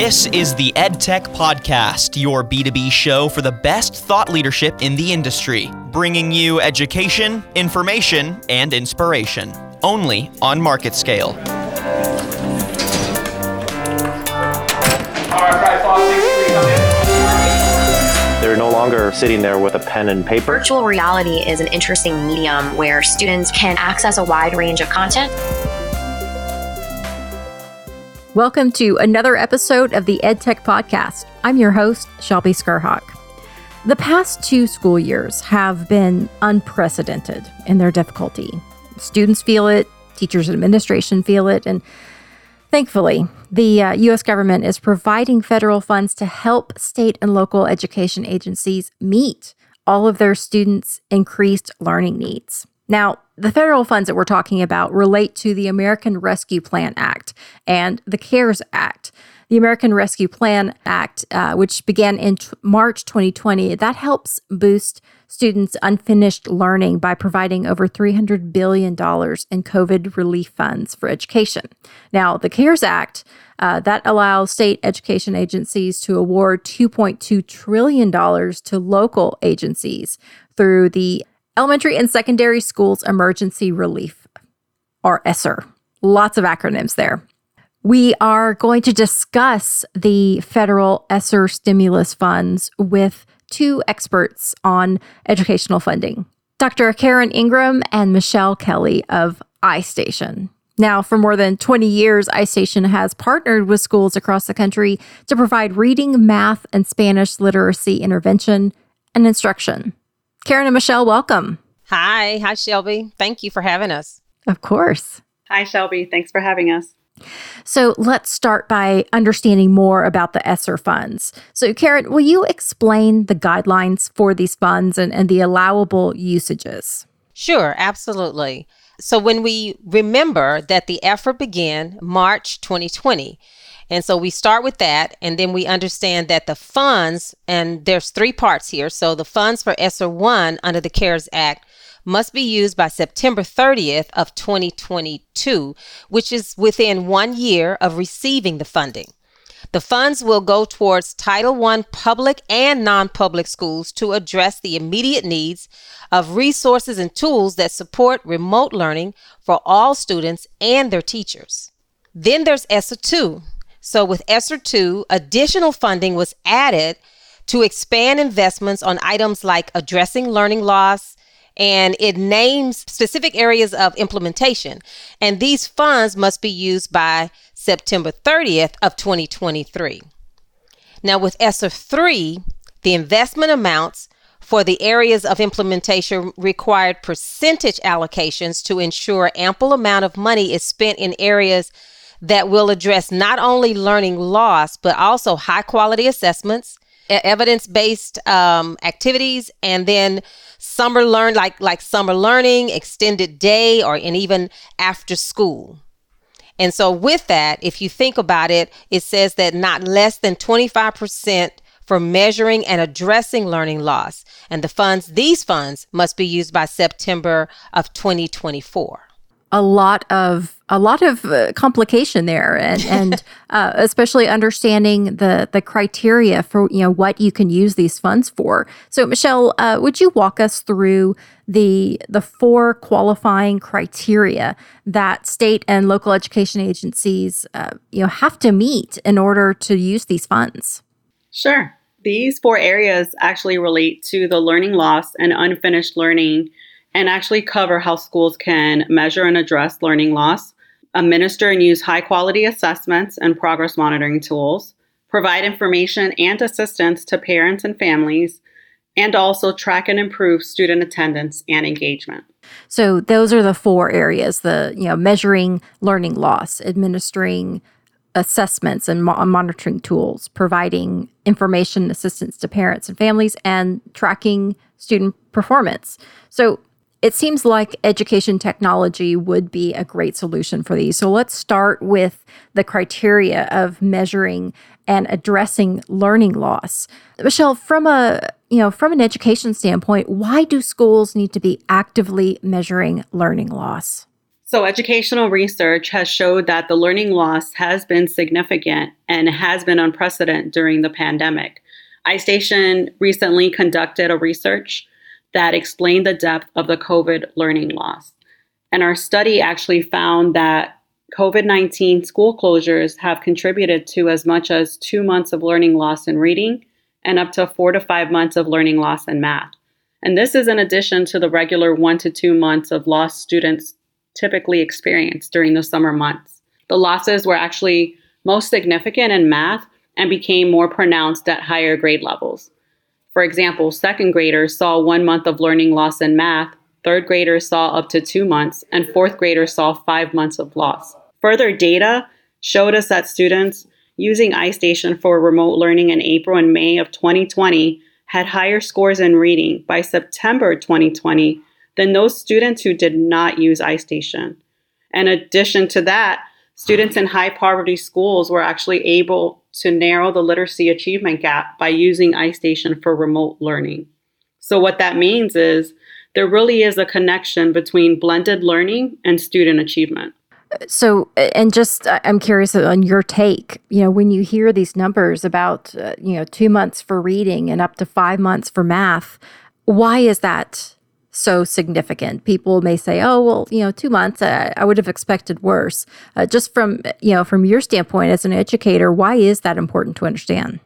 This is the EdTech Podcast, your B2B show for the best thought leadership in the industry, bringing you education, information, and inspiration, only on MarketScale. They're no longer sitting there with a pen and paper. Virtual reality is an interesting medium where students can access a wide range of content. Welcome to another episode of the EdTech Podcast. I'm your host, Shelby Skrhak. The past two school years have been unprecedented in their difficulty. Students feel it, teachers and administration feel it, and thankfully, the uh, U.S. government is providing federal funds to help state and local education agencies meet all of their students' increased learning needs. Now, the federal funds that we're talking about relate to the American Rescue Plan Act and the CARES Act. The American Rescue Plan Act, uh, which began in t- March 2020, that helps boost students' unfinished learning by providing over $300 billion in COVID relief funds for education. Now, the CARES Act, uh, that allows state education agencies to award $2.2 trillion to local agencies through the Elementary and Secondary Schools Emergency Relief, or ESSER. Lots of acronyms there. We are going to discuss the federal ESSER stimulus funds with two experts on educational funding Dr. Karen Ingram and Michelle Kelly of iStation. Now, for more than 20 years, iStation has partnered with schools across the country to provide reading, math, and Spanish literacy intervention and instruction. Karen and Michelle, welcome. Hi. Hi, Shelby. Thank you for having us. Of course. Hi, Shelby. Thanks for having us. So let's start by understanding more about the ESSER funds. So, Karen, will you explain the guidelines for these funds and, and the allowable usages? Sure, absolutely. So, when we remember that the effort began March 2020, and so we start with that, and then we understand that the funds, and there's three parts here. So the funds for ESSER 1 under the CARES Act must be used by September 30th of 2022, which is within one year of receiving the funding. The funds will go towards Title I public and non public schools to address the immediate needs of resources and tools that support remote learning for all students and their teachers. Then there's ESSER 2, so with ESSER 2, additional funding was added to expand investments on items like addressing learning loss, and it names specific areas of implementation. And these funds must be used by September 30th of 2023. Now with ESSER 3, the investment amounts for the areas of implementation required percentage allocations to ensure ample amount of money is spent in areas that will address not only learning loss, but also high quality assessments, evidence based um, activities, and then summer learn like like summer learning, extended day, or and even after school. And so, with that, if you think about it, it says that not less than 25% for measuring and addressing learning loss. And the funds, these funds must be used by September of 2024 a lot of a lot of uh, complication there and and uh, especially understanding the the criteria for you know what you can use these funds for. So michelle uh, would you walk us through the the four qualifying criteria that state and local education agencies uh, you know have to meet in order to use these funds? Sure. These four areas actually relate to the learning loss and unfinished learning and actually cover how schools can measure and address learning loss, administer and use high quality assessments and progress monitoring tools, provide information and assistance to parents and families, and also track and improve student attendance and engagement. So those are the four areas the you know measuring learning loss, administering assessments and mo- monitoring tools, providing information and assistance to parents and families and tracking student performance. So it seems like education technology would be a great solution for these. So let's start with the criteria of measuring and addressing learning loss. Michelle, from a you know, from an education standpoint, why do schools need to be actively measuring learning loss? So, educational research has showed that the learning loss has been significant and has been unprecedented during the pandemic. iStation recently conducted a research that explained the depth of the COVID learning loss. And our study actually found that COVID 19 school closures have contributed to as much as two months of learning loss in reading and up to four to five months of learning loss in math. And this is in addition to the regular one to two months of lost students typically experience during the summer months. The losses were actually most significant in math and became more pronounced at higher grade levels. For example, second graders saw one month of learning loss in math, third graders saw up to two months, and fourth graders saw five months of loss. Further data showed us that students using iStation for remote learning in April and May of 2020 had higher scores in reading by September 2020 than those students who did not use iStation. In addition to that, students in high poverty schools were actually able to narrow the literacy achievement gap by using iStation for remote learning. So, what that means is there really is a connection between blended learning and student achievement. So, and just I'm curious on your take. You know, when you hear these numbers about, uh, you know, two months for reading and up to five months for math, why is that so significant. People may say, "Oh, well, you know, two months. I would have expected worse." Uh, just from you know, from your standpoint as an educator, why is that important to understand?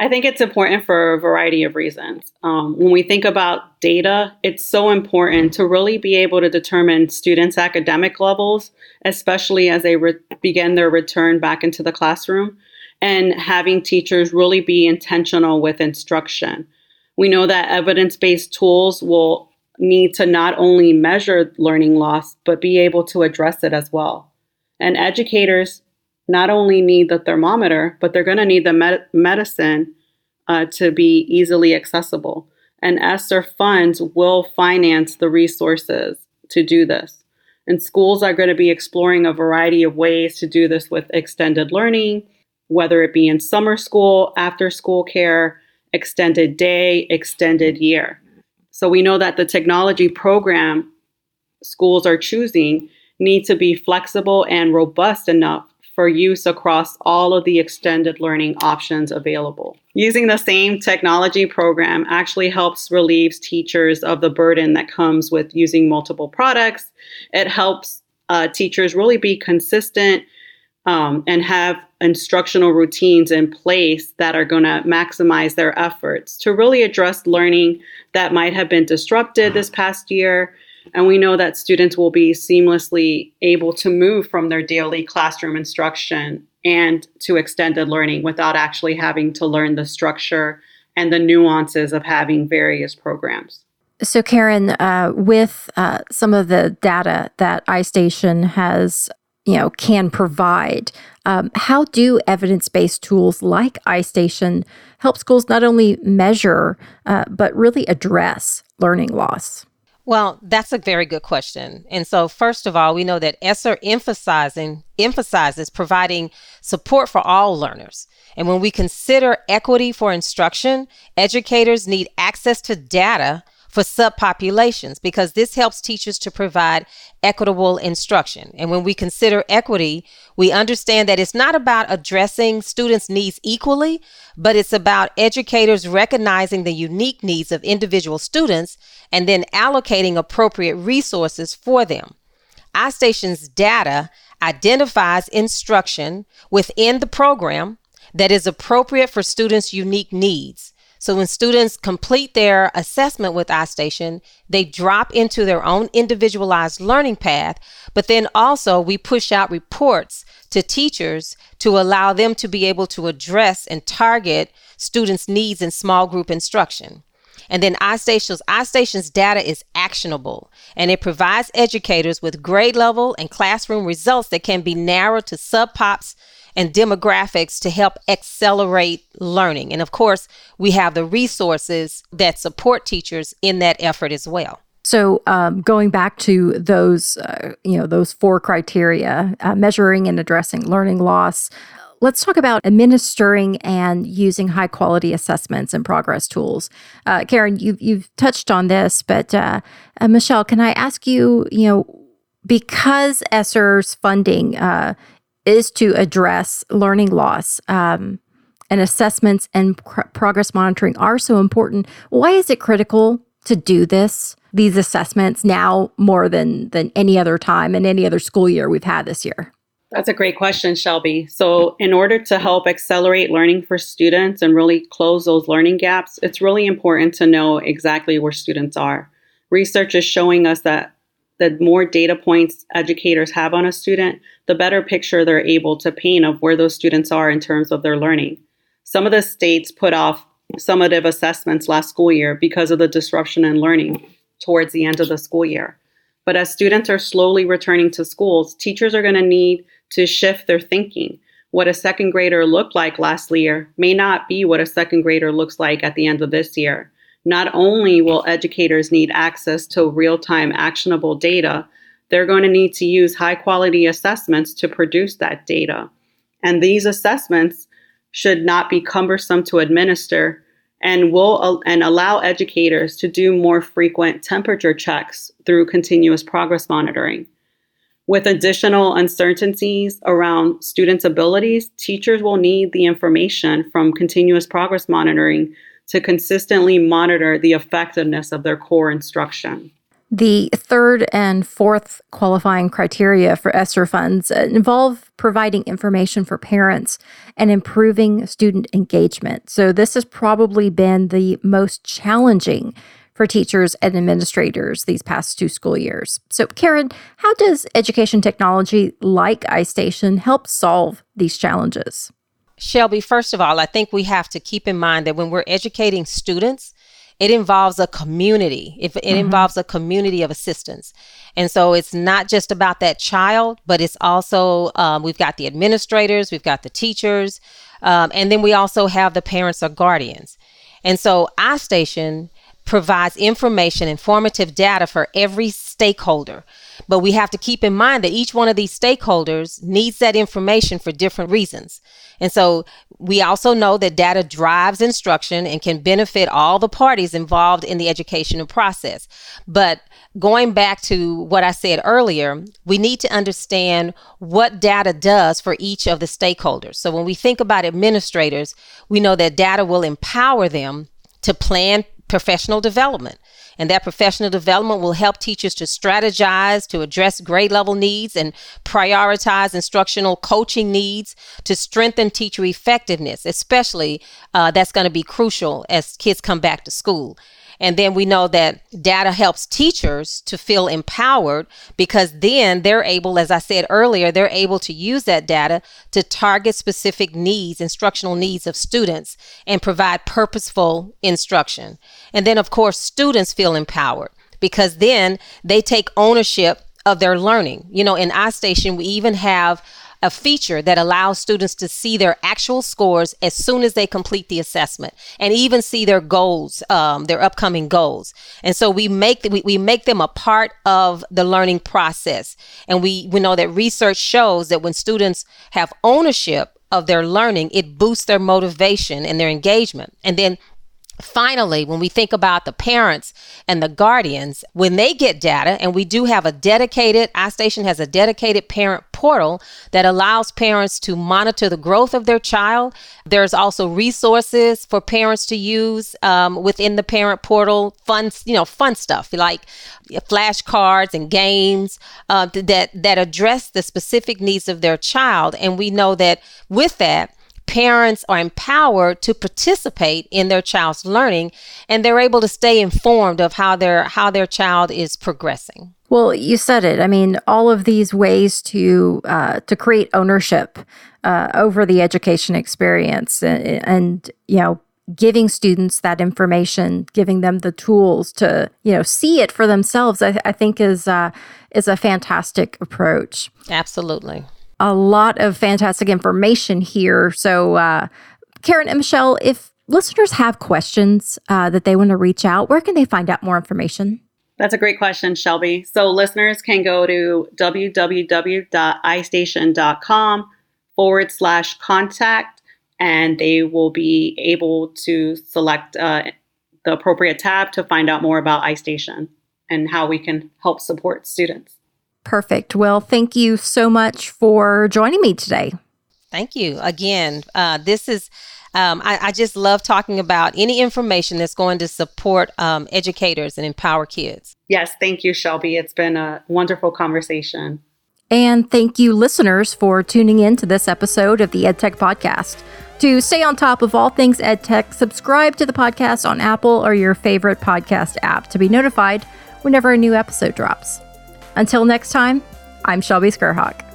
I think it's important for a variety of reasons. Um, when we think about data, it's so important to really be able to determine students' academic levels, especially as they re- begin their return back into the classroom, and having teachers really be intentional with instruction. We know that evidence based tools will need to not only measure learning loss, but be able to address it as well. And educators not only need the thermometer, but they're going to need the med- medicine uh, to be easily accessible. And ESSER funds will finance the resources to do this. And schools are going to be exploring a variety of ways to do this with extended learning, whether it be in summer school, after school care, extended day, extended year. So we know that the technology program schools are choosing need to be flexible and robust enough for use across all of the extended learning options available. Using the same technology program actually helps relieve teachers of the burden that comes with using multiple products. It helps uh, teachers really be consistent um, and have instructional routines in place that are going to maximize their efforts to really address learning that might have been disrupted this past year. And we know that students will be seamlessly able to move from their daily classroom instruction and to extended learning without actually having to learn the structure and the nuances of having various programs. So, Karen, uh, with uh, some of the data that iStation has you know can provide. Um, how do evidence-based tools like iStation help schools not only measure uh, but really address learning loss? Well, that's a very good question. And so, first of all, we know that ESSER emphasizing emphasizes providing support for all learners. And when we consider equity for instruction, educators need access to data for subpopulations because this helps teachers to provide equitable instruction. And when we consider equity, we understand that it's not about addressing students' needs equally, but it's about educators recognizing the unique needs of individual students and then allocating appropriate resources for them. iStation's data identifies instruction within the program that is appropriate for students' unique needs. So when students complete their assessment with iStation, they drop into their own individualized learning path, but then also we push out reports to teachers to allow them to be able to address and target students' needs in small group instruction. And then iStation's iStation's data is actionable and it provides educators with grade level and classroom results that can be narrowed to subpops and demographics to help accelerate learning. And of course, we have the resources that support teachers in that effort as well. So, um, going back to those, uh, you know, those four criteria: uh, measuring and addressing learning loss. Let's talk about administering and using high quality assessments and progress tools. Uh, Karen, you've you've touched on this, but uh, uh, Michelle, can I ask you, you know, because ESSER's funding uh, is to address learning loss, um, and assessments and pr- progress monitoring are so important, why is it critical to do this, these assessments now more than than any other time and any other school year we've had this year? That's a great question, Shelby. So, in order to help accelerate learning for students and really close those learning gaps, it's really important to know exactly where students are. Research is showing us that the more data points educators have on a student, the better picture they're able to paint of where those students are in terms of their learning. Some of the states put off summative assessments last school year because of the disruption in learning towards the end of the school year. But as students are slowly returning to schools, teachers are going to need to shift their thinking. What a second grader looked like last year may not be what a second grader looks like at the end of this year. Not only will educators need access to real time actionable data, they're going to need to use high quality assessments to produce that data. And these assessments should not be cumbersome to administer and will and allow educators to do more frequent temperature checks through continuous progress monitoring. With additional uncertainties around students' abilities, teachers will need the information from continuous progress monitoring to consistently monitor the effectiveness of their core instruction. The third and fourth qualifying criteria for ESSER funds involve providing information for parents and improving student engagement. So, this has probably been the most challenging for teachers and administrators these past two school years. So, Karen, how does education technology like iStation help solve these challenges? Shelby, first of all, I think we have to keep in mind that when we're educating students, it involves a community. If it mm-hmm. involves a community of assistance, and so it's not just about that child, but it's also um, we've got the administrators, we've got the teachers, um, and then we also have the parents or guardians. And so iStation provides information, informative data for every stakeholder. But we have to keep in mind that each one of these stakeholders needs that information for different reasons. And so we also know that data drives instruction and can benefit all the parties involved in the educational process. But going back to what I said earlier, we need to understand what data does for each of the stakeholders. So when we think about administrators, we know that data will empower them to plan professional development. And that professional development will help teachers to strategize, to address grade level needs, and prioritize instructional coaching needs to strengthen teacher effectiveness, especially uh, that's going to be crucial as kids come back to school. And then we know that data helps teachers to feel empowered because then they're able, as I said earlier, they're able to use that data to target specific needs, instructional needs of students, and provide purposeful instruction. And then, of course, students feel empowered because then they take ownership of their learning. You know, in iStation, we even have a feature that allows students to see their actual scores as soon as they complete the assessment and even see their goals, um, their upcoming goals. And so we make, we, we make them a part of the learning process. And we, we know that research shows that when students have ownership of their learning, it boosts their motivation and their engagement. And then Finally, when we think about the parents and the guardians, when they get data, and we do have a dedicated, iStation has a dedicated parent portal that allows parents to monitor the growth of their child. There's also resources for parents to use um, within the parent portal, fun, you know, fun stuff like flashcards and games uh, that that address the specific needs of their child. And we know that with that, parents are empowered to participate in their child's learning and they're able to stay informed of how their how their child is progressing. Well you said it. I mean all of these ways to uh, to create ownership uh, over the education experience and, and you know giving students that information giving them the tools to you know see it for themselves i, I think is uh, is a fantastic approach. Absolutely a lot of fantastic information here. So, uh, Karen and Michelle, if listeners have questions uh, that they want to reach out, where can they find out more information? That's a great question, Shelby. So, listeners can go to www.istation.com forward slash contact, and they will be able to select uh, the appropriate tab to find out more about iStation and how we can help support students. Perfect. Well, thank you so much for joining me today. Thank you again. Uh, this is. Um, I, I, just love talking about any information that's going to support um, educators and empower kids. Yes, thank you, Shelby. It's been a wonderful conversation. And thank you, listeners, for tuning in to this episode of the EdTech Podcast. To stay on top of all things EdTech, subscribe to the podcast on Apple or your favorite podcast app to be notified whenever a new episode drops. Until next time, I'm Shelby Skrhak.